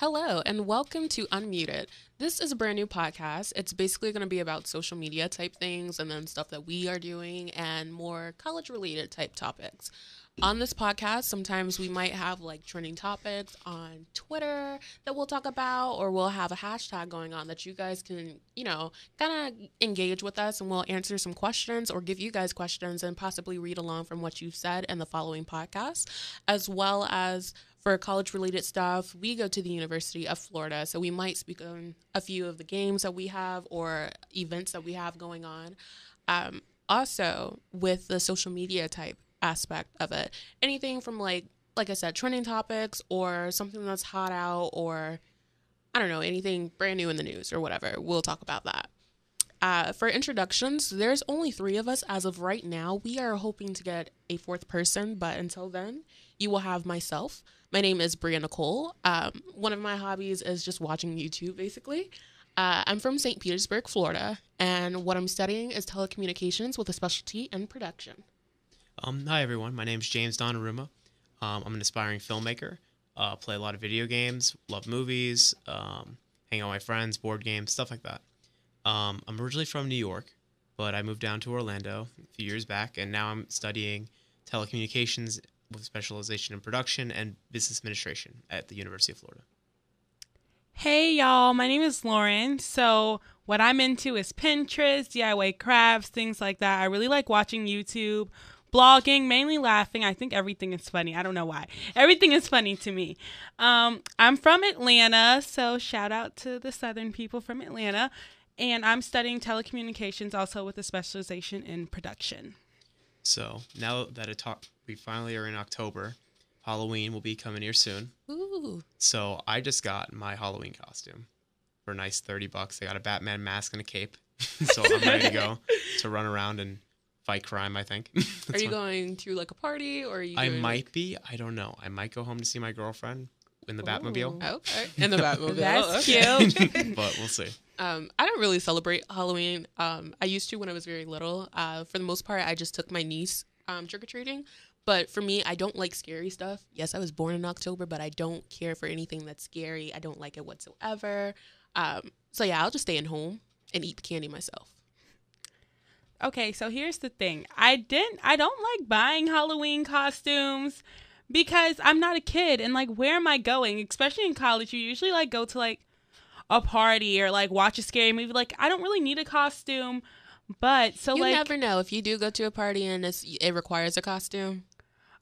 Hello, and welcome to Unmuted. This is a brand new podcast. It's basically going to be about social media type things and then stuff that we are doing and more college related type topics. On this podcast, sometimes we might have like trending topics on Twitter that we'll talk about, or we'll have a hashtag going on that you guys can, you know, kind of engage with us and we'll answer some questions or give you guys questions and possibly read along from what you've said in the following podcast, as well as for college related stuff, we go to the University of Florida. So we might speak on a few of the games that we have or events that we have going on. Um, also, with the social media type aspect of it, anything from like, like I said, trending topics or something that's hot out or I don't know, anything brand new in the news or whatever, we'll talk about that. Uh, for introductions, there's only three of us as of right now. We are hoping to get a fourth person, but until then, you will have myself. My name is Bria Nicole. Um, one of my hobbies is just watching YouTube, basically. Uh, I'm from St. Petersburg, Florida, and what I'm studying is telecommunications with a specialty in production. Um, hi everyone, my name is James Donnarumma. Um, I'm an aspiring filmmaker. Uh, play a lot of video games, love movies, um, hang out with my friends, board games, stuff like that. Um, I'm originally from New York, but I moved down to Orlando a few years back, and now I'm studying telecommunications with specialization in production and business administration at the University of Florida. Hey y'all, my name is Lauren. So, what I'm into is Pinterest, DIY crafts, things like that. I really like watching YouTube, blogging, mainly laughing. I think everything is funny. I don't know why. Everything is funny to me. Um, I'm from Atlanta, so shout out to the Southern people from Atlanta. And I'm studying telecommunications also with a specialization in production. So now that it talk, we finally are in October. Halloween will be coming here soon. Ooh. So I just got my Halloween costume for a nice 30 bucks. I got a Batman mask and a cape. so I'm ready to go to run around and fight crime, I think. Are you going to like a party or are you I might like- be. I don't know. I might go home to see my girlfriend in the Batmobile. Ooh, Okay. In the Batmobile. That's okay. cute. but we'll see. Um, I don't really celebrate Halloween. Um, I used to when I was very little. Uh, for the most part, I just took my niece um, trick or treating. But for me, I don't like scary stuff. Yes, I was born in October, but I don't care for anything that's scary. I don't like it whatsoever. Um, so yeah, I'll just stay in home and eat the candy myself. Okay, so here's the thing. I didn't I don't like buying Halloween costumes because I'm not a kid and like where am I going? Especially in college, you usually like go to like a party or like watch a scary movie. Like I don't really need a costume. But so like you like never know if you do go to a party and it's, it requires a costume.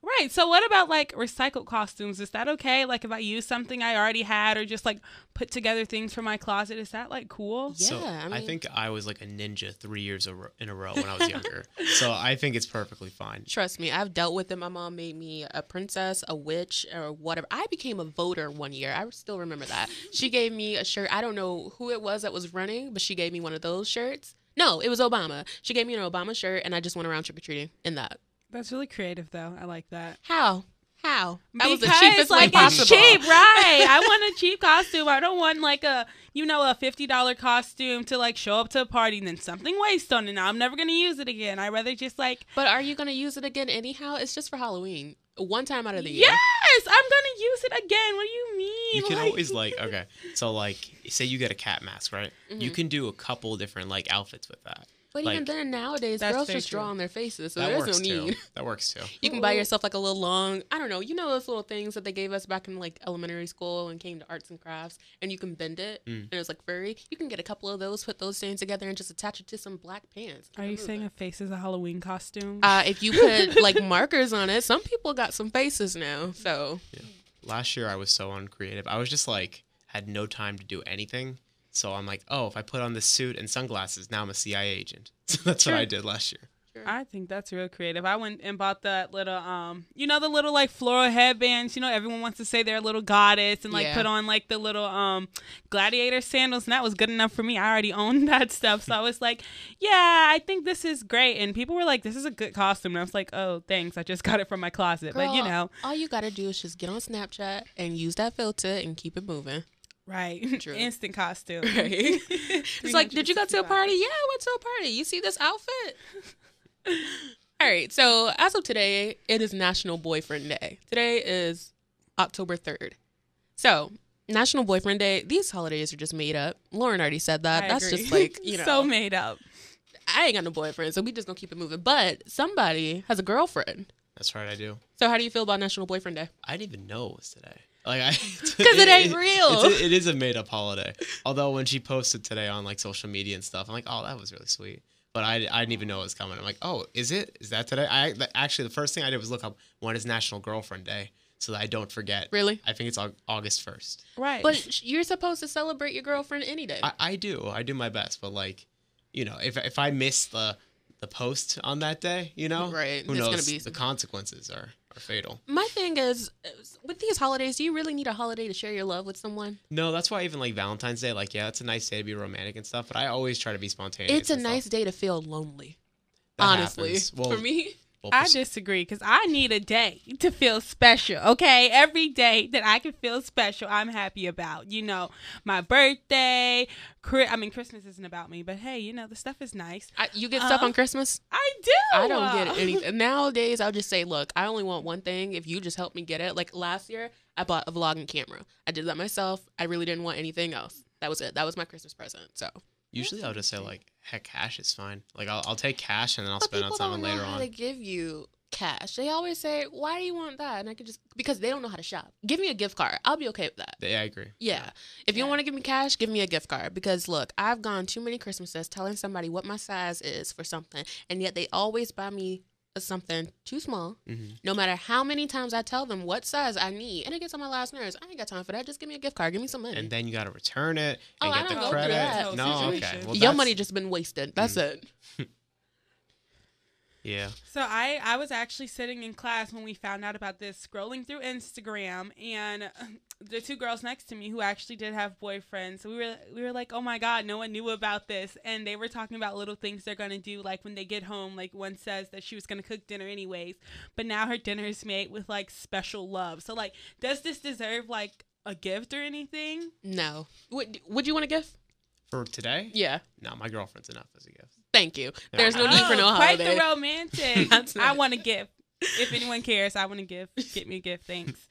Right. So what about like recycled costumes? Is that okay? Like if I use something I already had or just like put together things from my closet, is that like cool? Yeah, I I, mean- think I was like a ninja three years a ro- in a row when I was younger. so I think it's perfectly fine. Trust me, I've dealt with it. My mom made me a princess, a witch, or whatever. I became a voter one year. I still remember that. She gave me a shirt. I don't know who it was that was running, but she gave me one of those shirts. No, it was Obama. She gave me an Obama shirt, and I just went around trick or treating in that. That's really creative though. I like that. How? How? That was the Because, cheapest like way it's cheap, right? I want a cheap costume. I don't want like a you know a fifty dollar costume to like show up to a party and then something waste on it. Now I'm never gonna use it again. I rather just like But are you gonna use it again anyhow? It's just for Halloween, one time out of the year. yes, I'm gonna use it again. What do you mean? You can always like okay. So like say you get a cat mask, right? You Mhm. can do a couple different like outfits with that. But like- even then, nowadays, girls very just draw on their faces, so that there's works no need. too. That works too. You can buy yourself like a little long, I don't know, you know those little things that they gave us back in like elementary school and came to arts and crafts, and you can bend it, Mm. and it's like furry. You can get a couple of those, put those things together, and just attach it to some black pants. Are you saying a face is a Halloween costume? Uh, if you put like markers on it, some people got some faces now. So Last year I was so uncreative. I was just like had no time to do anything. So I'm like, oh, if I put on this suit and sunglasses, now I'm a CIA agent. So that's what I did last year. I think that's real creative. I went and bought that little, um, you know, the little like floral headbands. You know, everyone wants to say they're a little goddess and like Yeah. put on like the little um gladiator sandals, and that was good enough for me. I already owned that stuff, so I was like, yeah, I think this is great. And people were like, this is a good costume, and I was like, oh, thanks, I just got it from my closet. but you know, all you gotta do is just get on Snapchat and use that filter and keep it moving. Right, True. instant costume. Right? it's like, did you go to a party? Yeah, I went to a party. You see this outfit? All right. So as of today, it is National Boyfriend Day. Today is October third. So National Boyfriend Day. These holidays are just made up. Lauren already said that. I That's agree. just like you know. so made up. I ain't got no boyfriend, so we just gonna keep it moving. But somebody has a girlfriend. That's right, I do. So how do you feel about National Boyfriend Day? I didn't even know it was today. Like I, because it ain't real. It's a, it is a made up holiday. Although when she posted today on like social media and stuff, I'm like, oh, that was really sweet. But I, I didn't even know it was coming. I'm like, oh, is it? Is that today? I actually the first thing I did was look up when is National Girlfriend Day, so that I don't forget. Really? I think it's August first. Right. But you're supposed to celebrate your girlfriend any day. I, I do. I do my best, but like, you know, if if I miss the the post on that day, you know, Right, Who it's knows? gonna be the consequences are are fatal. My thing is, with these holidays, do you really need a holiday to share your love with someone? No, that's why even like Valentine's Day, like yeah, it's a nice day to be romantic and stuff, but I always try to be spontaneous. It's a and stuff. nice day to feel lonely. That honestly. Well, for me, I disagree because I need a day to feel special. Okay, every day that I can feel special, I'm happy about. You know, my birthday. Chri- I mean, Christmas isn't about me, but hey, you know, the stuff is nice. I, you get stuff Uh, on Christmas. I do. I don't get anything. Nowadays, I'll just say, look, I only want one thing. If you just help me get it. Like last year, I bought a vlogging camera. I did that myself. I really didn't want anything else. That was it. That was my Christmas present. So, usually I'll just say like, heck, cash is fine. Like I'll, I'll take cash and then I'll but spend on people don't something know later how on. to give you cash. They always say, "Why do you want that?" And I could just because they don't know how to shop. Give me a gift card. I'll be okay with that. Yeah, I agree. Yeah. If you Yeah. don't want to give me cash, give me a gift card. Because look, I've gone too many Christmases telling somebody what my size is for something, and yet they always buy me a something too small. hmm No matter how many times I tell them what size I need, and it gets on my last nerves. I ain't got time for that. Just give me a gift card. Give me some money. And then you got to return it Oh, and I get don't the go through credit. that. No, okay. Well, Your money just been wasted. That's Mm. it. Yeah. So I I was actually sitting in class when we found out about this, scrolling through Instagram, and the two girls next to me who actually did have boyfriends. We were we were like, oh my god, no one knew about this, and they were talking about little things they're gonna do, like when they get home. Like one says that she was gonna cook dinner anyways, but now her dinner is made with like special love. So like, does this deserve like a gift or anything? No. Would Would you want a gift? For today? Yeah. No, my girlfriend's enough as a gift. Thank you. No. There's no need for no Oh, Quite holiday. the romantic. I want a gift. If anyone cares, I want a gift. Get me a gift, thanks.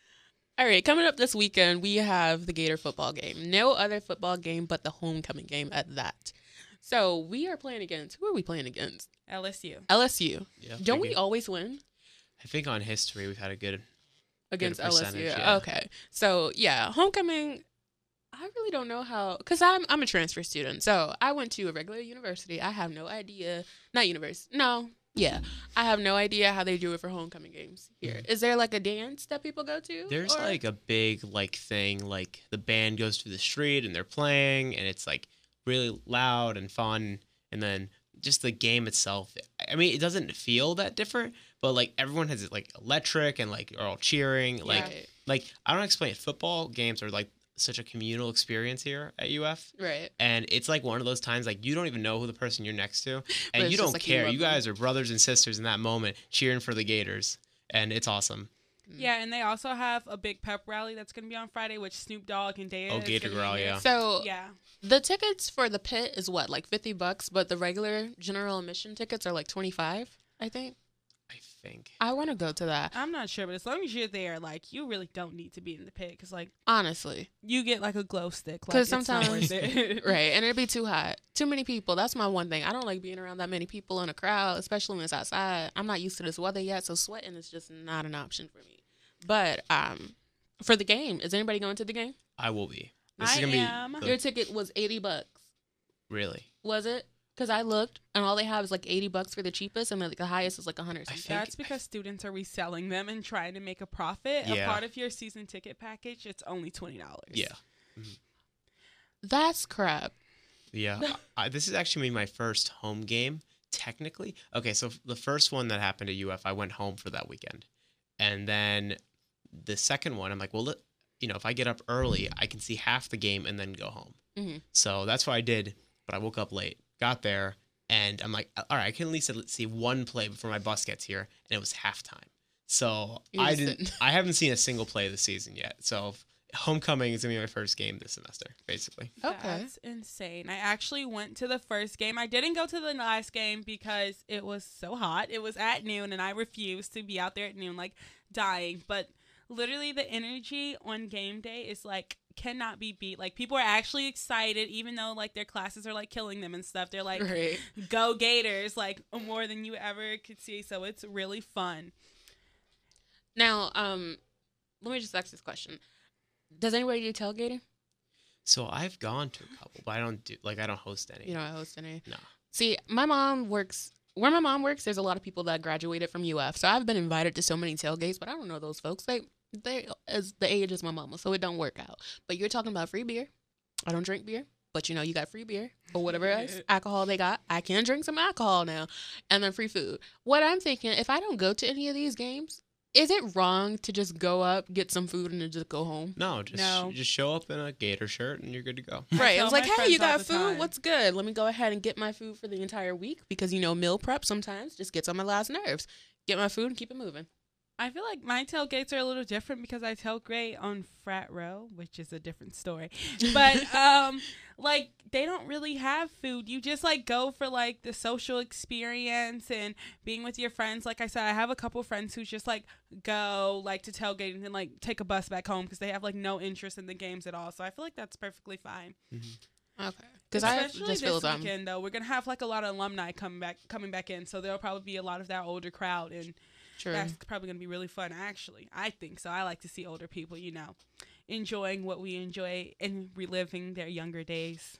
All right, coming up this weekend, we have the Gator football game. No other football game but the homecoming game at that. So we are playing against. Who are we playing against? LSU. LSU. Yeah. Don't we always win I think on history we've had a good. against percentage, LSU? yeah. Okay, so yeah, homecoming. I really don't know how, cause I'm I'm a transfer student, so I went to a regular university. I have no idea, not university, no, yeah, I have no idea how they do it for homecoming games here. Mm. Is there like a dance that people go to? There's or- like a big like thing like the band goes through the street and they're playing and it's like really loud and fun and then just the game itself. I mean, it doesn't feel that different, but like everyone has like electric and like are all cheering. Like Right. like I don't explain it. Football games are like such a communal experience here at UF. right. and it's like one of those times like you don't even know who the person you're next to and you don't like care love you, guys are brothers and sisters in that moment cheering for the gators and it's awesome mm. Yeah, and they also have a big pep rally that's going to be on Friday, which Snoop Dogg and Daya. Oh, Gator gonna be Growl, there. yeah. So Yeah. The tickets for the pit is what, like fifty bucks, but the regular general admission tickets are like twenty five. I think. I think I want to go to that. I'm not sure, but as long as you're there, like, you really don't need to be in the pit because, like, Honestly, you get, like, a glow stick. Like, because it's not sometimes, right, and it'd be too hot, too many people. That's my one thing. I don't like being around that many people in a crowd, especially when it's outside. I'm not used to this weather yet, so sweating is just not an option for me. But um, for the game, is anybody going to the game? i will be this I is gonna am. be the- Your ticket was eighty bucks. really Was it? Because I looked, and all they have is like eighty bucks for the cheapest, and like, the highest is like a hundred. I think- That's because students are reselling them and trying to make a profit. Yeah. A part of your season ticket package, it's only $20. yeah That's crap. yeah I, this is actually my first home game technically okay so the first one that happened at uf i went home for that weekend and then the second one i'm like well you know if i get up early i can see half the game and then go home Mhm. So that's what I did. But I woke up late, got there, and I'm like, all right, I can at least see one play before my bus gets here, and it was halftime. So You're I didn't. I haven't seen a single play this season yet. So homecoming is gonna be my first game this semester, basically. Okay. That's insane. I actually went to the first game. I didn't go to the last game because it was so hot. It was at noon and I refused to be out there at noon like dying. But literally the energy on game day is like cannot be beat. Like people are actually excited, even though like their classes are like killing them and stuff. They're like, Right. go Gators, like more than you ever could see. So it's really fun. Now, um, let me just ask this question: Does anybody do tailgating? So I've gone to a couple, but I don't do like I don't host any. You know, I host any. No. See, my mom works where my mom works. There's a lot of people that graduated from UF, so I've been invited to so many tailgates, but I don't know those folks. They they as the age as my mama, so it don't work out. But you're talking about free beer. I don't drink beer, but you know you got free beer or whatever else alcohol they got. I can drink some alcohol now, and then free food. What I'm thinking, if I don't go to any of these games, is it wrong to just go up, get some food, and then just go home? No, just No. just show up in a gator shirt and you're good to go. Right. I tell was like, hey, you got food? time. What's good? Let me go ahead and get my food for the entire week because, you know, meal prep sometimes just gets on my last nerves. Get my food and keep it moving. I feel like my tailgates are a little different because I tailgate on frat row, which is a different story. But um like they don't really have food. You just like go for like the social experience and being with your friends. Like I said, I have a couple friends who just like go like to tailgate and then like take a bus back home because they have like no interest in the games at all. So I feel like that's perfectly fine. Okay. Because I Especially just this feel weekend though, we're gonna have like a lot of alumni coming back coming back in, so there'll probably be a lot of that older crowd and true. that's probably going to be really fun, actually. I think so. I like to see older people, you know, enjoying what we enjoy and reliving their younger days.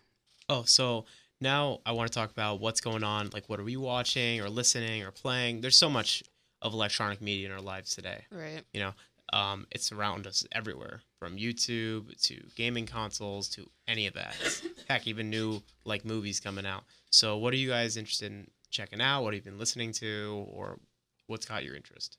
Oh, so now I want to talk about what's going on. Like, what are we watching or listening or playing? There's so much of electronic media in our lives today. Right. You know, um, it's around us everywhere, from YouTube to gaming consoles to any of that. Heck, even new like movies coming out. So, what are you guys interested in checking out? What have you been listening to, or what's caught your interest?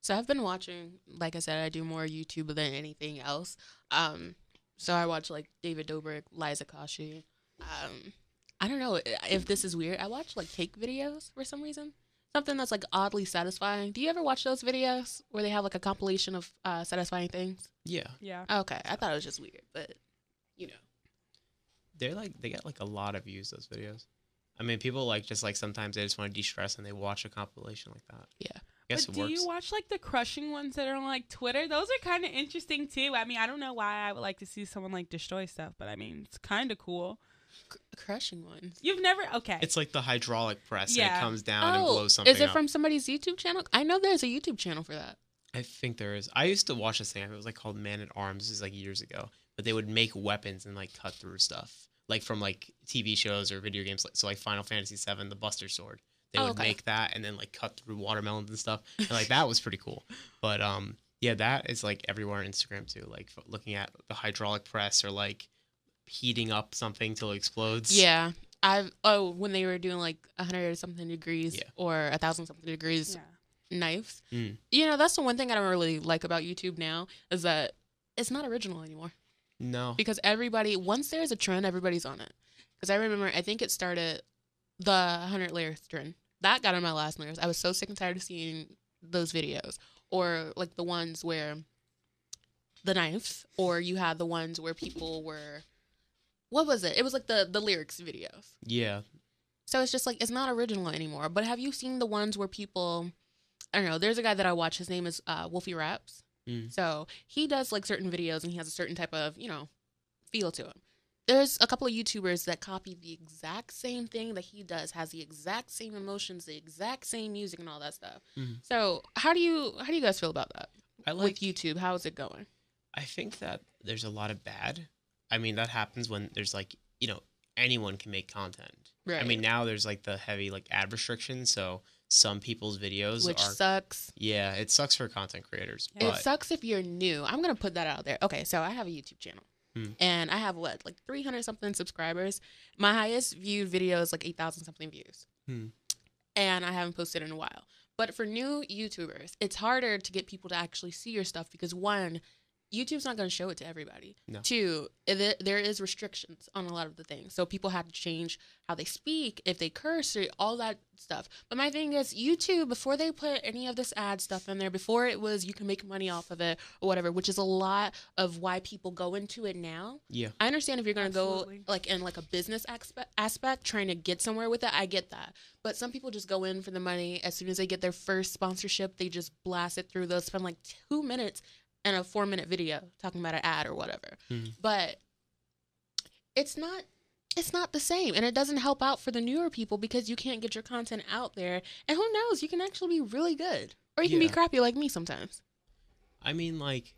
So I've been watching, like I said, I do more YouTube than anything else. Um, so I watch like David Dobrik, Liza Koshy. Um, I don't know if this is weird. I watch like cake videos for some reason. Something that's like oddly satisfying. Do you ever watch those videos where they have like a compilation of uh, satisfying things? Yeah, Yeah. Okay, I thought it was just weird, but you know. they're like they get like a lot of views. Those videos. I mean, people like just like sometimes they just want to de-stress and they watch a compilation like that. Yeah. I guess but it do works. you watch like the crushing ones that are on like Twitter? Those are kind of interesting too. I mean, I don't know why I would like to see someone like destroy stuff, but I mean, it's kind of cool. Cr- crushing ones. You've never okay. It's like the hydraulic press and it comes down and Oh, blows something up. is it up. from somebody's YouTube channel? I know there's a YouTube channel for that. I think there is. I used to watch this thing. It was like called Man at Arms. This is like years ago. But they would make weapons and like cut through stuff, like from like TV shows or video games. Like so, like Final Fantasy VII, the Buster Sword. They Oh, would okay. make that and then like cut through watermelons and stuff. And like that was pretty cool. But um, yeah, that is like everywhere on Instagram too. Like f- looking at the hydraulic press or like heating up something till it explodes. Yeah. I've oh when they were doing like a hundred something degrees Yeah. or a thousand something degrees yeah. knives. Mm. You know, that's the one thing I don't really like about YouTube now is that it's not original anymore. No. Because everybody once there's a trend, everybody's on it. Because I remember I think it started the hundred layers trend. That got on my last nerves. I was so sick and tired of seeing those videos. Or like the ones where the knives, or you had the ones where people were what was it? It was like the the lyrics videos. Yeah. So it's just like it's not original anymore. But have you seen the ones where people I don't know, there's a guy that I watch, his name is uh Wolfie Raps. Mm. So he does like certain videos and he has a certain type of, you know, feel to him. There's a couple of YouTubers that copy the exact same thing that he does, has the exact same emotions, the exact same music and all that stuff. Mhm. So how do you how do you guys feel about that? I like With YouTube, how is it going? I think that there's a lot of bad. I mean, that happens when there's like, you know, anyone can make content. Right. I mean, now there's like the heavy like ad restrictions, so some people's videos Which are sucks. yeah, it sucks for content creators. Yeah. It sucks if you're new. I'm gonna put that out there. Okay, so I have a YouTube channel, Hmm. and I have what like 300 something subscribers. My highest viewed video is like 8,000 something views, Hmm. and I haven't posted in a while. But for new YouTubers, it's harder to get people to actually see your stuff because one, YouTube's not going to show it to everybody. No. Two, it, there is restrictions on a lot of the things, so people have to change how they speak, if they curse, or all that stuff. But my thing is, YouTube before they put any of this ad stuff in there, before it was you can make money off of it or whatever, which is a lot of why people go into it now. yeah, I understand if you're gonna go like in like a business aspect, aspect, trying to get somewhere with it. I get that, but some people just go in for the money. As soon as they get their first sponsorship, they just blast it through. They'll spend like two minutes in a four minute video talking about an ad or whatever. Mhm. But it's not it's not the same and it doesn't help out for the newer people because you can't get your content out there and who knows you can actually be really good or you can be crappy like me sometimes I mean, like,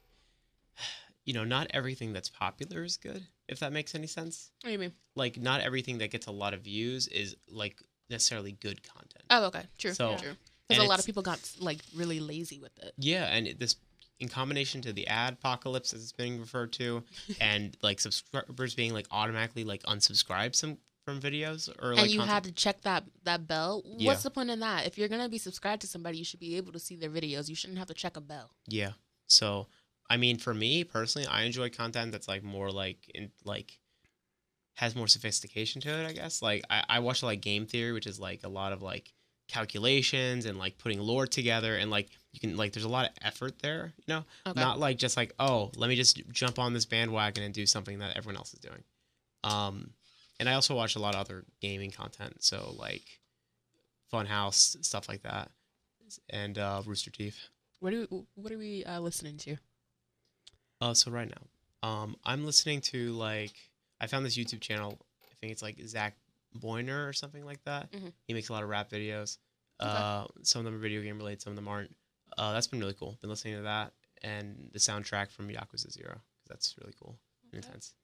you know, not everything that's popular is good. If that makes any sense. what do you mean Like, not everything that gets a lot of views is like necessarily good content. oh okay true So- true because a lot of people got like really lazy with it Yeah, and it- this in combination to the ad apocalypse as it's being referred to, and like subscribers being like automatically like unsubscribed some from videos or like and you content- had to check that that bell Yeah. what's the point in that if you're gonna be subscribed to somebody you should be able to see their videos you shouldn't have to check a bell Yeah. So, I mean, for me personally, I enjoy content that's like more like in like has more sophistication to it. I guess. Like I, I watch like game theory, which is like a lot of like calculations and like putting lore together and like you can like there's a lot of effort there. You know, okay not like just like oh let me just jump on this bandwagon and do something that everyone else is doing. Um, and I also watch a lot of other gaming content, so like Funhaus stuff like that, and uh, Rooster Teeth. what are we, what are we uh, listening to Uh, so right now, um, I'm listening to like I found this YouTube channel. I think it's like Zach Boyner or something like that. Mhm. He makes a lot of rap videos. Uh, some of them are video game related, some of them aren't. Uh, that's been really cool. Been listening to that and the soundtrack from Yakuza Zero. because That's really cool and Okay. intense.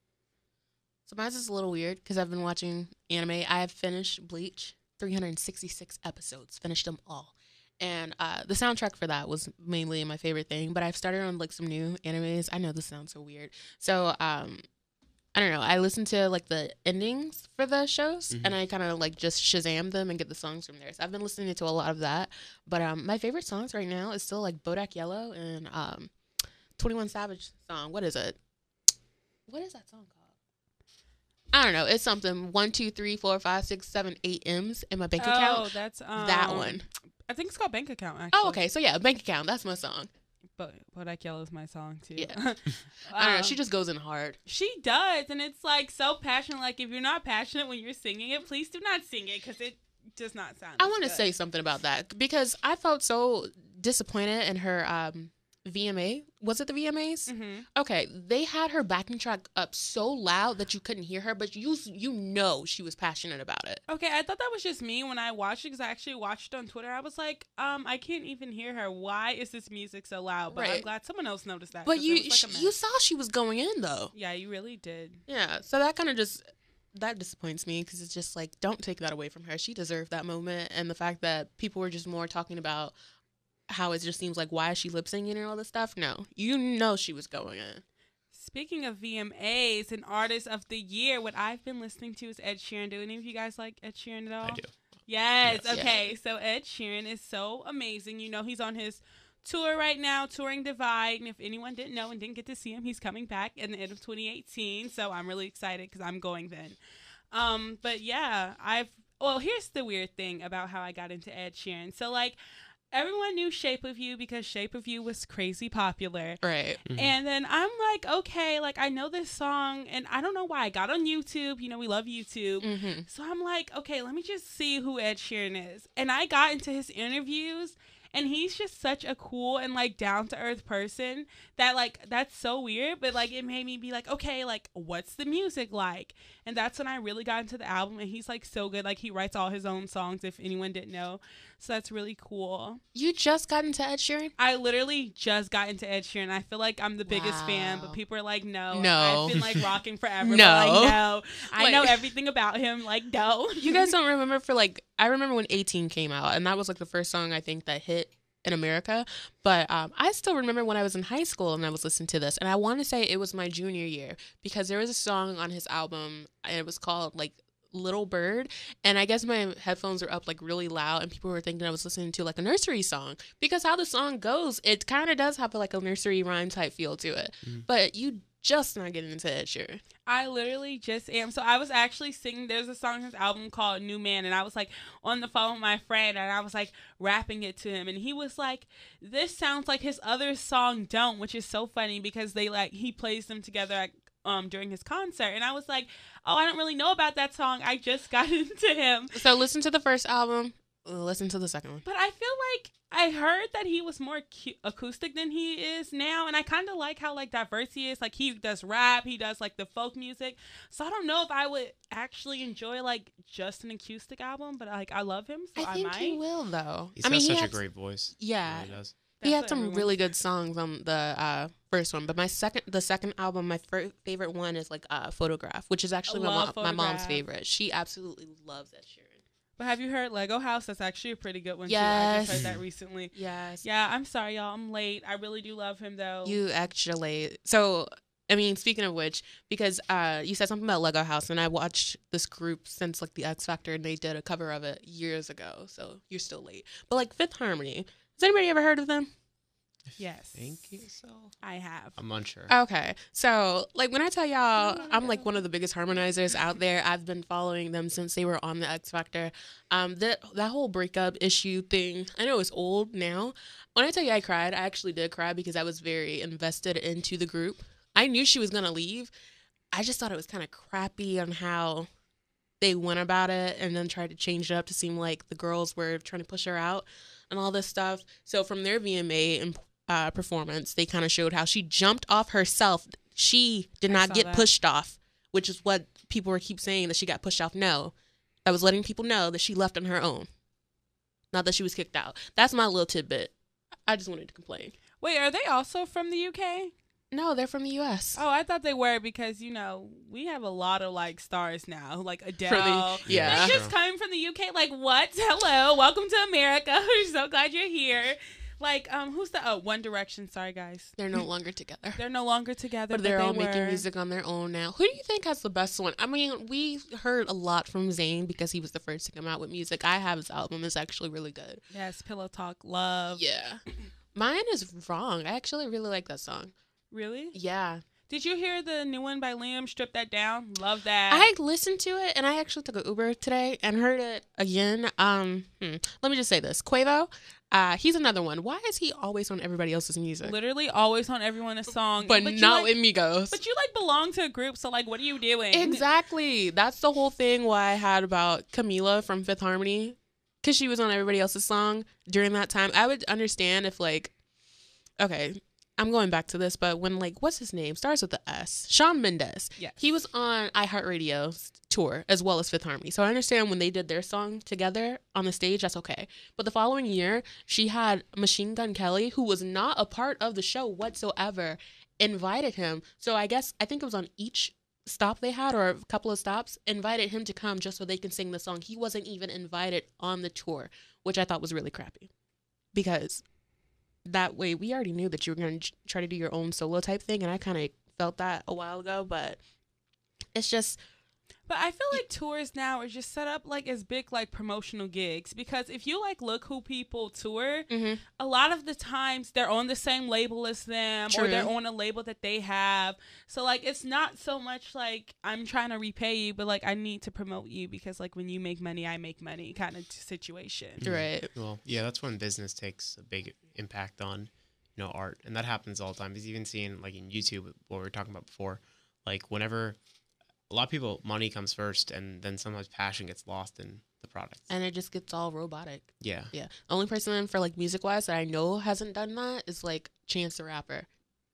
So mine's is a little weird because I've been watching anime. I have finished Bleach, 366 episodes, finished them all. And uh, the soundtrack for that was mainly my favorite thing. But I've started on like some new animes. I know this sounds so weird. So um, I don't know. I listen to like the endings for the shows, Mhm. and I kind of like just Shazam them and get the songs from there. So I've been listening to a lot of that. But um, my favorite songs right now is still like Bodak Yellow and um, 21 Savage song. What is it? What is that song called? I don't know. It's something one, two, three, four, five, six, seven, eight M's in my bank oh, account. Oh, that's um, that one. I think it's called bank account. Actually. Oh, okay. So yeah, bank account. That's my song. But I Yellow is my song too. Yeah. I don't know. Um, She just goes in hard. She does, and it's like so passionate. Like if you're not passionate when you're singing it, please do not sing it because it does not sound. I want to say something about that because I felt so disappointed in her um, VMA. Was it the VMAs? Mhm. Okay, they had her backing track up so loud that you couldn't hear her, but you you know she was passionate about it. Okay, I thought that was just me when I watched it because I actually watched it on Twitter. I was like, um, I can't even hear her. Why is this music so loud? But I'm glad someone else noticed that. But you like you saw she was going in though. yeah, you really did. Yeah, so that kind of just that disappoints me because it's just like don't take that away from her. She deserved that moment, and the fact that people were just more talking about how it just seems like why is she lip syncing and all this stuff. No, you know she was going in. Speaking of VMAs and artists of the year, what I've been listening to is Ed Sheeran. Do any of you guys like Ed Sheeran at all? I do. Yes. Yes. Okay. So Ed Sheeran is so amazing. You know, he's on his tour right now, touring Divide. And if anyone didn't know and didn't get to see him, he's coming back in the end of 2018. So I'm really excited because I'm going then. Um, but yeah, I've well, here's the weird thing about how I got into Ed Sheeran. So like everyone knew Shape of You because Shape of You was crazy popular. Right. Mhm. And then I'm like, okay, like I know this song, and I don't know why I got on YouTube. You know, we love YouTube. Mm-hmm. So I'm like, okay, let me just see who Ed Sheeran is. And I got into his interviews, and he's just such a cool and like down to earth person that like that's so weird, but like it made me be like, okay, like what's the music like? And that's when I really got into the album, and he's like so good. Like he writes all his own songs, if anyone didn't know. So that's really cool. You just got into Ed Sheeran. I literally just got into Ed Sheeran. I feel like I'm the biggest fan, but people are like, no, No. I've been like rocking forever. No. like, no, I Like- know everything about him. Like, no, You guys don't remember for like I remember when A Team came out, and that was like the first song I think that hit in America. But um, I still remember when I was in high school and I was listening to this, and I want to say it was my junior year because there was a song on his album, and it was called like Little Bird, and I guess my headphones were up like really loud, and people were thinking I was listening to like a nursery song because how the song goes, it kind of does have like a nursery rhyme type feel to it. Mhm. But you just not getting into Ed Sheeran. I literally just am. So I was actually singing. There's a song on his album called New Man, and I was like on the phone with my friend, and I was like rapping it to him, and he was like, "This sounds like his other song, Don't," which is so funny because they like he plays them together at, um during his concert, and I was like, "Oh, I don't really know about that song. I just got into him." So listen to the first album, Listen to the second one. But I feel like I heard that he was more cu- acoustic than he is now, and I kind of like how like diverse he is. Like he does rap, he does like the folk music. So I don't know if I would actually enjoy like just an acoustic album, but like I love him, so I, I think might. he will though. He's I got mean, such he a great voice. Yeah, He does. He had some really good songs on the uh, first one, but my second, the second album, my fir- favorite one is like uh, "Photograph," which is actually my, mom, my mom's favorite. She absolutely loves that Sheeran. But have you heard Lego House? That's actually a pretty good one too. I just heard that recently. Yes, Yeah, I'm sorry, y'all. I'm late. I really do love him though. you actually. So, I mean, speaking of which, because uh, you said something about Lego House, and I watched this group since like the X Factor, and they did a cover of it years ago. So you're still late. But like Fifth Harmony, has anybody ever heard of them? Yes. Thank you so. I have. I'm unsure. Okay. So, like, when I tell y'all, I'm like one of the biggest harmonizers out there. I've been following them since they were on the X Factor. Um, that that whole breakup issue thing, I know it's old now. When I tell you I cried, I actually did cry because I was very invested into the group. I knew she was gonna leave. I just thought it was kind of crappy on how they went about it and then tried to change it up to seem like the girls were trying to push her out and all this stuff. So from their VMA and uh, performance, they kind of showed how she jumped off herself. She did I not get that. pushed off, which is what people were keep saying that she got pushed off. No, that was letting people know that she left on her own, not that she was kicked out. That's my little tidbit. I just wanted to complain. Wait, are they also from the UK? No, they're from the U.S. Oh, I thought they were because you know we have a lot of like stars now, like Adele. the- yeah. They're just coming from the UK. Like what? Hello, welcome to America. We're so glad you're here. Like um, who's the oh One Direction? Sorry guys, They're no longer together. they're no longer together. But they're they all making music on their own now. Who do you think has the best one? I mean, we heard a lot from Zayn because he was the first to come out with music. I have his album; it's actually really good. Yes, Pillow Talk, Love. Yeah, mine is wrong. I actually really like that song. Really? Yeah, Did you hear the new one by Liam? Strip that down. Love that. I listened to it, and I actually took an Uber today and heard it again. Um, hmm, let me just say this: Quavo, uh, he's another one. Why is he always on everybody else's music, literally always on everyone's song, but, you not like, with Migos? But you like belong to a group, so like, what are you doing? Exactly. That's the whole thing why I had about Camila from Fifth Harmony. Because she was on everybody else's song during that time. I would understand if, like, okay, I'm going back to this, but when, like, what's his name? Starts with the S. Shawn Mendes. Yeah, He was on iHeartRadio's tour as well as Fifth Harmony. So I understand when they did their song together on the stage, that's okay. But the following year, she had Machine Gun Kelly, who was not a part of the show whatsoever, invited him. So I guess, I think it was on each stop they had or a couple of stops, invited him to come just so they can sing the song. He wasn't even invited on the tour, which I thought was really crappy. Because that way we already knew that you were going to try to do your own solo type thing and I kind of felt that a while ago, but it's just But I feel like tours now are just set up like as big like promotional gigs because if you like look who people tour, mhm. a lot of the times they're on the same label as them or they're on a label that they have. So like it's not so much like I'm trying to repay you, but like I need to promote you because like when you make money, I make money kind of situation. right. Well, yeah, that's when business takes a big impact on, you know, art, and that happens all the time. He's even seen like in YouTube what we were talking about before, like whenever a lot of people money comes first, and then sometimes passion gets lost in the product. And it just gets all robotic. yeah, Yeah. The only person for like music wise that I know hasn't done that is like Chance the Rapper.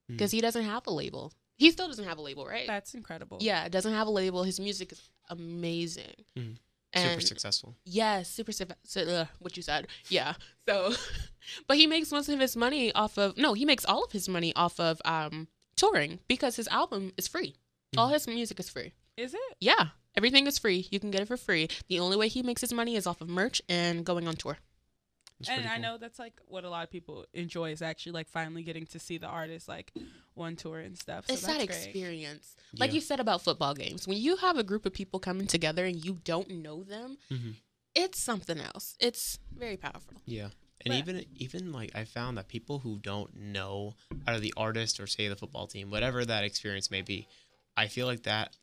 Because he doesn't have a label. He still doesn't have a label, right? That's incredible. yeah, it doesn't have a label. His music is amazing. Mhm. And super successful. Yes, super su- su- uh, what you said. Yeah. So, but he makes most of his money off of no, he makes all of his money off of um touring because his album is free. All Mhm. his music is free. Is it? Yeah, everything is free. You can get it for free. The only way he makes his money is off of merch and going on tour. It's and pretty I cool. know that's like what a lot of people enjoy is actually like finally getting to see the artist like on tour and stuff. So it's that's that great. experience. Like Yeah. you said about football games, when you have a group of people coming together and you don't know them, Mhm. it's something else. It's very powerful. Yeah. And But- even even like I found that people who don't know out of the artist or say the football team, whatever that experience may be, I feel like that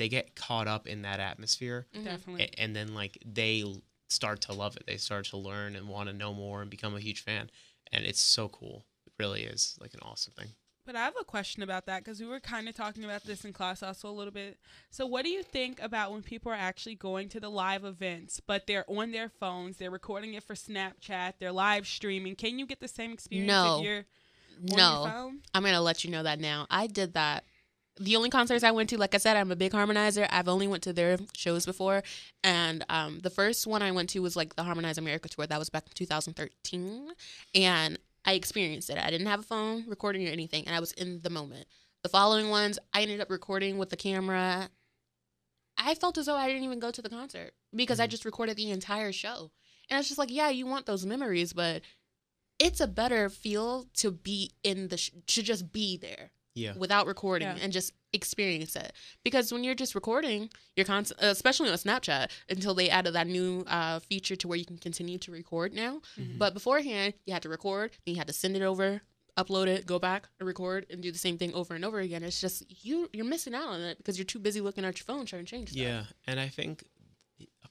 they get caught up in that atmosphere Mhm. Definitely. a- and then like they start to love it. They start to learn and want to know more and become a huge fan. And it's so cool. It really is like an awesome thing. But I have a question about that because we were kind of talking about this in class also a little bit. So, what do you think about when people are actually going to the live events, but they're on their phones, they're recording it for Snapchat, they're live streaming? Can you get the same experience No. if you're on No, your phone? I'm gonna let you know that now. I did that. The only concerts I went to, like I said, I'm a big harmonizer. I've only went to their shows before, and um, the first one I went to was like the Harmonize America tour. That was back in 2013, and I experienced it. I didn't have a phone recording or anything, and I was in the moment. The following ones, I ended up recording with the camera. I felt as though I didn't even go to the concert because I Mhm. just recorded the entire show, and it's just like, yeah, you want those memories, but it's a better feel to be in the sh- to just be there Yeah. without recording Yeah. and just experience it because when you're just recording you're constant especially on snapchat until they added that new uh, feature to where you can continue to record now Mhm. but beforehand you had to record then you had to send it over upload it go back and record and do the same thing over and over again it's just you you're missing out on it because you're too busy looking at your phone trying to change stuff. Yeah, and I think a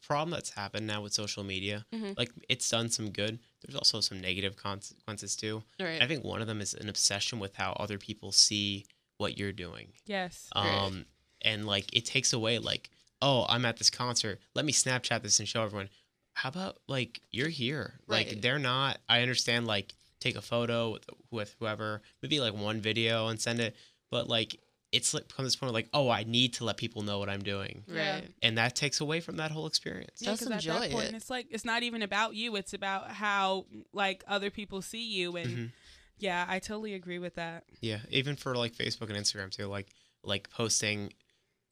problem that's happened now with social media, Mhm. like it's done some good. There's also some negative consequences too. Right I think one of them is an obsession with how other people see what you're doing. Yes. Right. Um, and like it takes away like, oh, I'm at this concert. Let me Snapchat this and show everyone. How about like you're here? Like they're not. I understand. Like take a photo with, with whoever, maybe like one video and send it. But like it's like come this point of like, oh, I need to let people know what I'm doing, right and that takes away from that whole experience. Yeah, Just 'cause at enjoy that point, it. it's like it's not even about you. It's about how like other people see you, and Mhm. yeah, I totally agree with that. Yeah, even for like Facebook and Instagram too, like like posting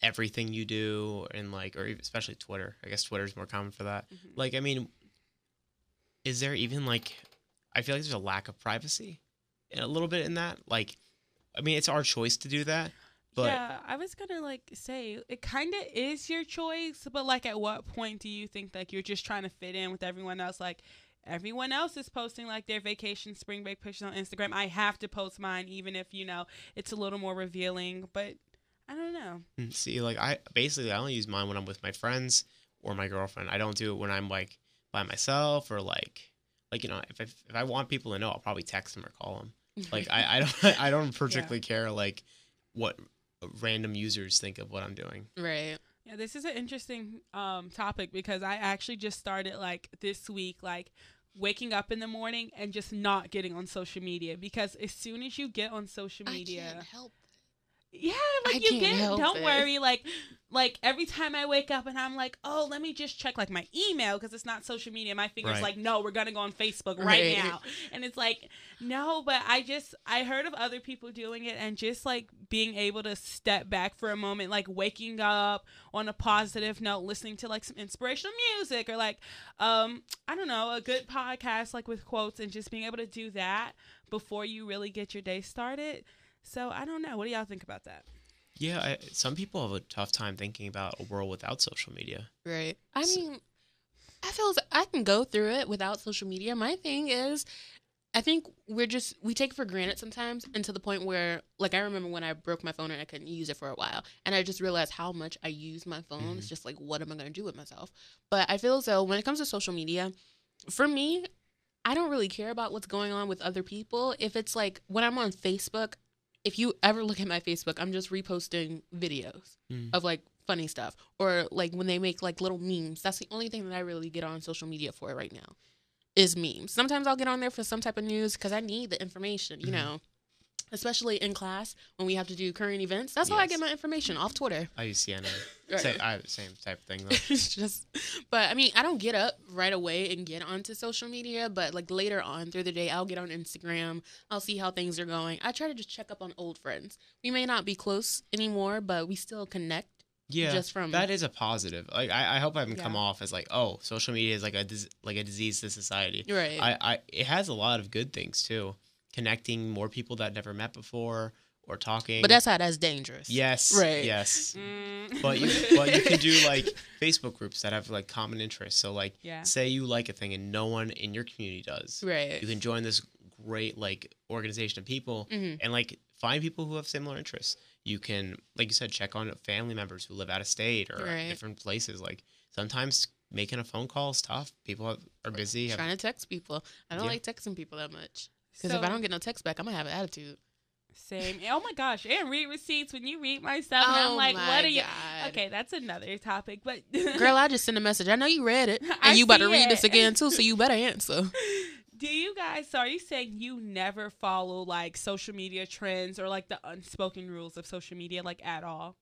everything you do and like or even- especially Twitter. I guess Twitter is more common for that. Mhm. Like I mean is there even like I feel like there's a lack of privacy a little bit in that. Like I mean it's our choice to do that, but yeah, I was gonna like say it kind of is your choice, but like at what point do you think like you're just trying to fit in with everyone else? Like everyone else is posting like their vacation spring break pictures on Instagram. I have to post mine, even if you know it's a little more revealing. But I don't know. Mm, See, like I basically I only use mine when I'm with my friends or my girlfriend. I don't do it when I'm like by myself or like like you know if I, if I want people to know, I'll probably text them or call them. Like I I don't I don't particularly care like what random users think of what I'm doing. right Yeah, this is an interesting um, topic because I actually just started like this week, like waking up in the morning and just not getting on social media because as soon as you get on social media, i media, can't help yeah, I like you can't get. help Don't it. worry, like like every time I wake up and I'm like, oh, let me just check like my email because it's not social media. My fingers Right. like, no, we're gonna go on Facebook right, Right. now, and it's like, no, but I just I heard of other people doing it and just like being able to step back for a moment, like waking up on a positive note, listening to like some inspirational music or like um I don't know a good podcast like with quotes and just being able to do that before you really get your day started. So I don't know. What do y'all think about that? Yeah, I, some people have a tough time thinking about a world without social media. Right. I So- mean, I feel as I can go through it without social media. My thing is, I think we're just we take it for granted sometimes, and to the point where, like, I remember when I broke my phone and I couldn't use it for a while, and I just realized how much I use my phone. It's mm-hmm. just like, what am I going to do with myself? But I feel as though when it comes to social media, for me, I don't really care about what's going on with other people. If it's like when I'm on Facebook, if you ever look at my Facebook, I'm just reposting videos Mm. of like funny stuff or like when they make like little memes. That's the only thing that I really get on social media for right now is memes. Sometimes I'll get on there for some type of news because I need the information, you Mhm. know. Especially in class when we have to do current events. That's how I Yes. get my information off Twitter. I use CNN. Right. Say, I have the same type of thing though. it's just but i mean i don't get up right away and get onto social media but like later on through the day i'll get on instagram i'll see how things are going i try to just check up on old friends we may not be close anymore but we still connect Yeah, just from that is a positive. Like I, I hope I haven't come Yeah. off as like, oh, social media is like a dis- like a disease to society. right I, I it has a lot of good things too, connecting more people that never met before or talking. but that's how that's dangerous yes, Right. yes. Mm. But you but you can do like Facebook groups that have like common interests. So like, Yeah. say you like a thing and no one in your community does, right you can join this great like organization of people Mhm. and like find people who have similar interests. You can, like you said, check on family members who live out of state or Right. different places. Like sometimes making a phone call is tough. People have, are busy. Have, trying to text people i don't Yeah. like texting people that much because if i don't get no text back i'm gonna have an attitude Same. Oh my gosh, and read receipts when you read my stuff, and I'm Oh like, what are you? God. Okay, that's another topic, but Girl, I just sent a message. I know you read it, and I you about to read it. this again too, so you better answer. Do you guys? So are you saying you never follow like social media trends or like the unspoken rules of social media, like at all?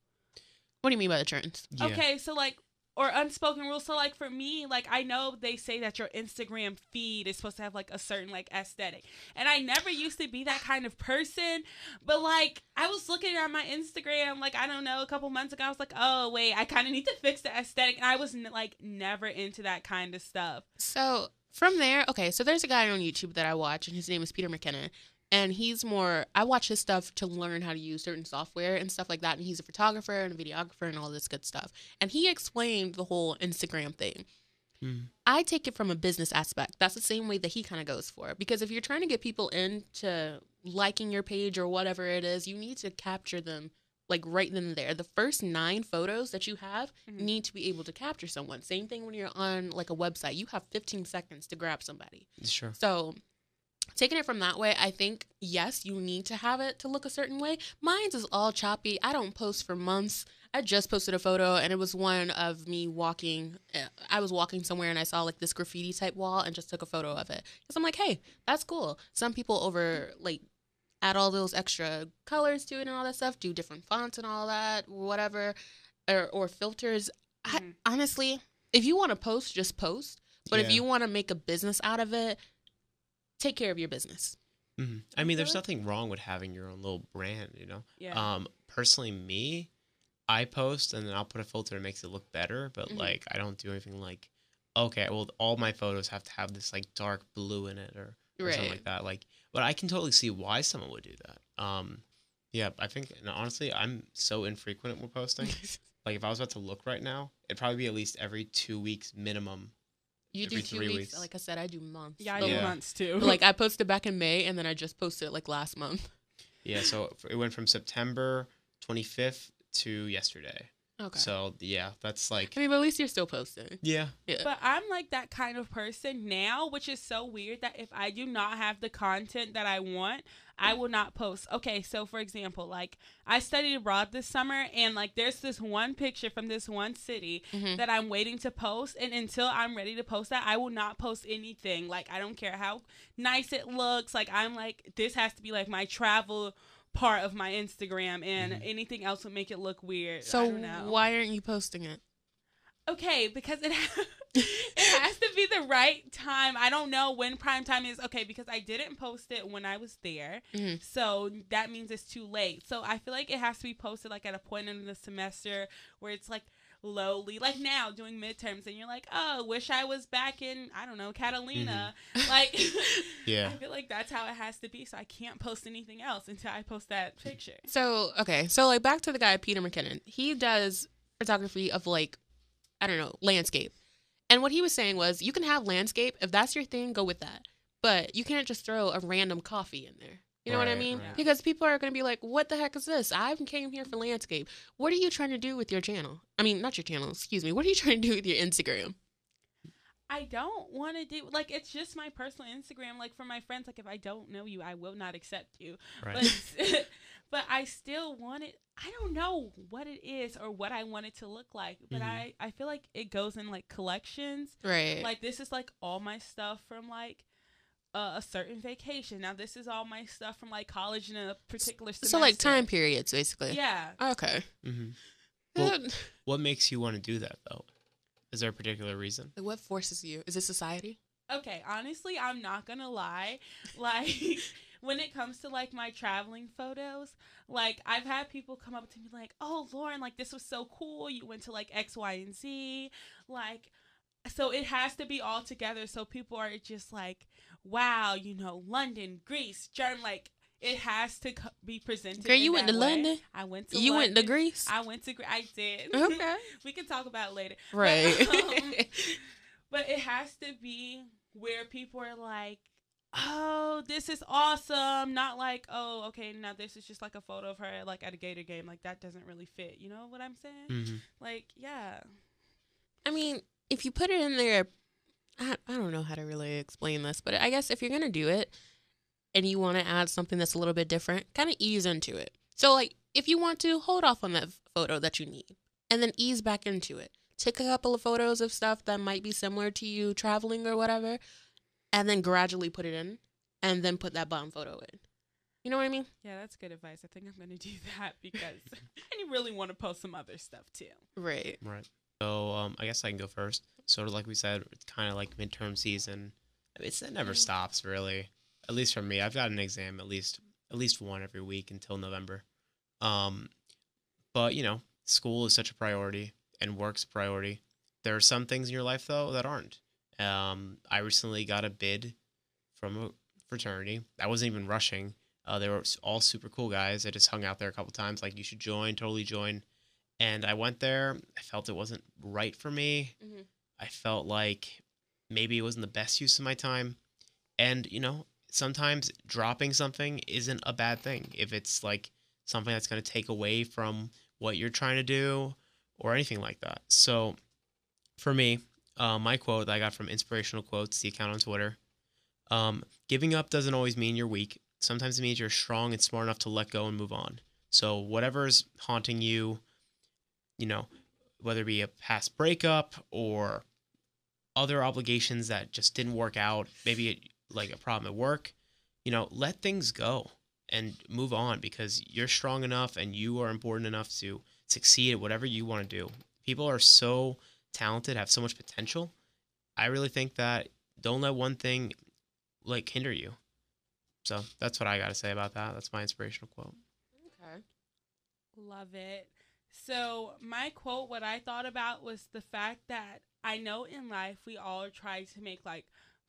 What do you mean by the trends? Yeah. Okay, so like or unspoken rules. So like for me, like I know they say that your Instagram feed is supposed to have like a certain like aesthetic. And I never used to be that kind of person, but like I was looking at my Instagram like I don't know, a couple months ago I was like, "Oh, wait, I kind of need to fix the aesthetic." And I was like never into that kind of stuff. So from there, okay, so there's a guy on YouTube that I watch, and his name is Peter McKinnon. And he's more, I watch his stuff to learn how to use certain software and stuff like that. And he's a photographer and a videographer and all this good stuff. And he explained the whole Instagram thing. Mhm. I take it from a business aspect. That's the same way that he kind of goes for it. Because if you're trying to get people into liking your page or whatever it is, you need to capture them like right then and there. The first nine photos that you have Mhm. need to be able to capture someone. Same thing when you're on like a website. You have 15 seconds to grab somebody. Sure. So taking it from that way, I think yes, you need to have it to look a certain way. Mine's is all choppy. I don't post for months. I just posted a photo and it was one of me walking. uh, I was walking somewhere and I saw like this graffiti type wall and just took a photo of it. Cuz I'm like, "Hey, that's cool." Some people over like add all those extra colors to it and all that stuff, do different fonts and all that, whatever, or, or filters. I, Mhm. honestly, if you want to post, just post. But if you want to make a business out of it, take care of your business. hmm I mean, there's nothing wrong with having your own little brand, you know. Yeah. Um, personally, me, I post and then I'll put a filter that makes it look better, but Mhm. like I don't do anything like, okay, well, all my photos have to have this like dark blue in it or, or something like that. Like, but I can totally see why someone would do that. Um, yeah, I think, and honestly, I'm so infrequent with posting. like, if I was about to look right now, it'd probably be at least every two weeks minimum. You do two three weeks. weeks. Like I said, I do months. yeah, I do Yeah. months too. Like I posted back in May, and then I just posted like last month. Yeah, so it went from September 25th to yesterday. Okay. So yeah, that's like I mean, but at least you're still posting. yeah. Yeah. But I'm like that kind of person now, which is so weird that if I do not have the content that I want, I will not post. Okay, so for example, like I studied abroad this summer and like there's this one picture from this one city Mhm. that I'm waiting to post and until I'm ready to post that, I will not post anything. Like I don't care how nice it looks. Like I'm like this has to be like my travel part of my Instagram and Mhm. anything else would make it look weird. I So don't know. why aren't you posting it? Okay, because it it has to be the right time. I don't know when prime time is. Okay, because I didn't post it when I was there, Mhm. so that means it's too late. So I feel like it has to be posted like at a point in the semester where it's like lowly, like now doing midterms, and you're like, oh, wish I was back in I don't know Catalina. Mm-hmm. Like, Yeah. I feel like that's how it has to be. So I can't post anything else until I post that picture. So okay, so like back to the guy Peter McKinnon. He does photography of like I don't know landscape, and what he was saying was you can have landscape if that's your thing, go with that. But you can't just throw a random coffee in there. You know what I mean? right. Because people are going to be like, "What the heck is this? I came here for landscape. What are you trying to do with your channel? I mean, not your channel. Excuse me. What are you trying to do with your Instagram? I don't want to do like it's just my personal Instagram. Like for my friends, like if I don't know you, I will not accept you. Right. But but I still want it. I don't know what it is or what I want it to look like. But Mhm. I I feel like it goes in like collections. Right. Like this is like all my stuff from like. Uh, a certain vacation. Now this is all my stuff from like college in a particular semester. so like time periods, basically. Yeah. Okay. hmm Well- What makes you want to do that though? Is there a particular reason? like, what forces you? Is it society? Okay, honestly, I'm not gonna lie. Like, when it comes to like my traveling photos, like I've had people come up to me like, "Oh, Lauren, like this was so cool. You went to like X, Y, and Z." Like, so it has to be all together. So people are just like, "Wow, you know, London, Greece, Germany." Like, it has to be presented. Girl, in you went that to way. London? I went to. You went to Greece? I went to. Gre- I did. Okay. we can talk about it later. Right. um, but it has to be where people are like, oh, this is awesome. Not like, oh, okay, now this is just like a photo of her like at a Gator game. Like that doesn't really fit. You know what I'm saying? hmm Like, yeah. I mean, if you put it in there, I, I don't know how to really explain this, but I guess if you're gonna do it, and you want to add something that's a little bit different, kind of ease into it. So, like, if you want to, hold off on that photo that you need and then ease back into it. Take a couple of photos of stuff that might be similar to you traveling or whatever, and then gradually put it in, and then put that bomb photo in. You know what I mean? Yeah, that's good advice. I think I'm going to do that because I really want to post some other stuff too. Right. Right. So um, I guess I can go first. Sort of like we said, it's kind of like midterm season. It's it never Mhm. stops really. At least for me, I've got an exam at least at least one every week until November. Um, but you know, school is such a priority and work's a priority. There are some things in your life though that aren't. Um, I recently got a bid from a fraternity. I wasn't even rushing. Uh, they were all super cool guys. I just hung out there a couple times. Like you should join, totally join. And I went there. I felt it wasn't right for me. Mhm. I felt like maybe it wasn't the best use of my time. And you know, sometimes dropping something isn't a bad thing if it's like something that's going to take away from what you're trying to do or anything like that. So for me, uh, my quote that I got from Inspirational Quotes, the account on Twitter, um, giving up doesn't always mean you're weak. Sometimes it means you're strong and smart enough to let go and move on. So whatever's haunting you, you know, whether it be a past breakup or other obligations that just didn't work out, maybe it, like a problem at work, you know, let things go and move on because you're strong enough and you are important enough to succeed at whatever you want to do. People are so talented, have so much potential. I really think that don't let one thing like hinder you. So that's what I got to say about that. That's my inspirational quote. Okay. Love it. So, my quote, what I thought about was the fact that I know in life we all try to make like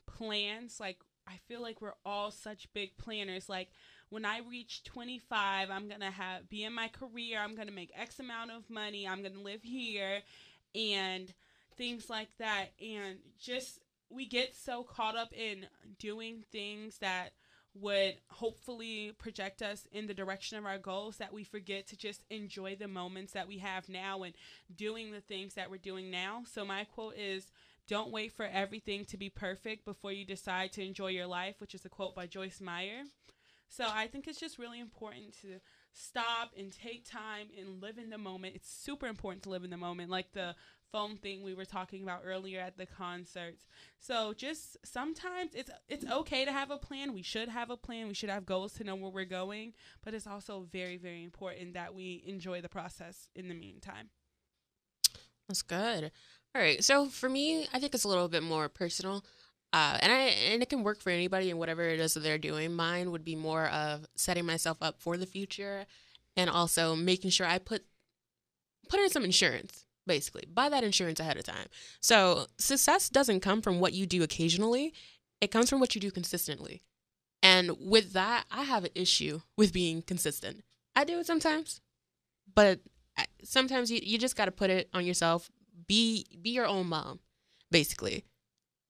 plans. Like, I feel like we're all such big planners. Like, when I reach 25, I'm going to have be in my career, I'm going to make X amount of money, I'm going to live here and things like that. And just we get so caught up in doing things that would hopefully project us in the direction of our goals that we forget to just enjoy the moments that we have now and doing the things that we're doing now. So, my quote is Don't wait for everything to be perfect before you decide to enjoy your life, which is a quote by Joyce Meyer. So, I think it's just really important to stop and take time and live in the moment. It's super important to live in the moment, like the phone thing we were talking about earlier at the concerts. So just sometimes it's it's okay to have a plan. We should have a plan. We should have goals to know where we're going, but it's also very very important that we enjoy the process in the meantime. That's good. All right. So for me, I think it's a little bit more personal. Uh, and I and it can work for anybody and whatever it is that they're doing. Mine would be more of setting myself up for the future and also making sure I put put in some insurance, basically. Buy that insurance ahead of time. So success doesn't come from what you do occasionally. It comes from what you do consistently. And with that, I have an issue with being consistent. I do it sometimes, but sometimes you, you just got to put it on yourself. Be be your own mom, basically.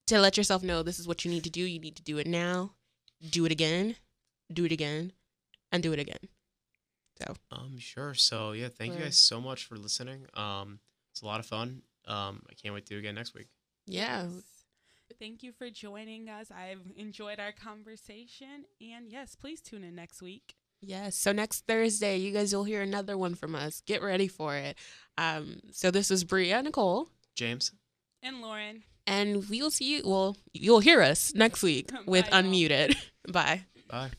To let yourself know this is what you need to do. You need to do it now. Do it again. Do it again. And do it again. So. Um, sure. So yeah, thank you guys so much for listening. Um, it's a lot of fun. Um, I can't wait to do it again next week. Yeah. Thank you for joining us. I've enjoyed our conversation and yes, please tune in next week. Yes. So next Thursday, you guys will hear another one from us. Get ready for it. Um, so this is Bria Nicole, James. And Lauren, and we'll see you. Well, you'll hear us next week with Bye, y'all. Unmuted. Bye. Bye.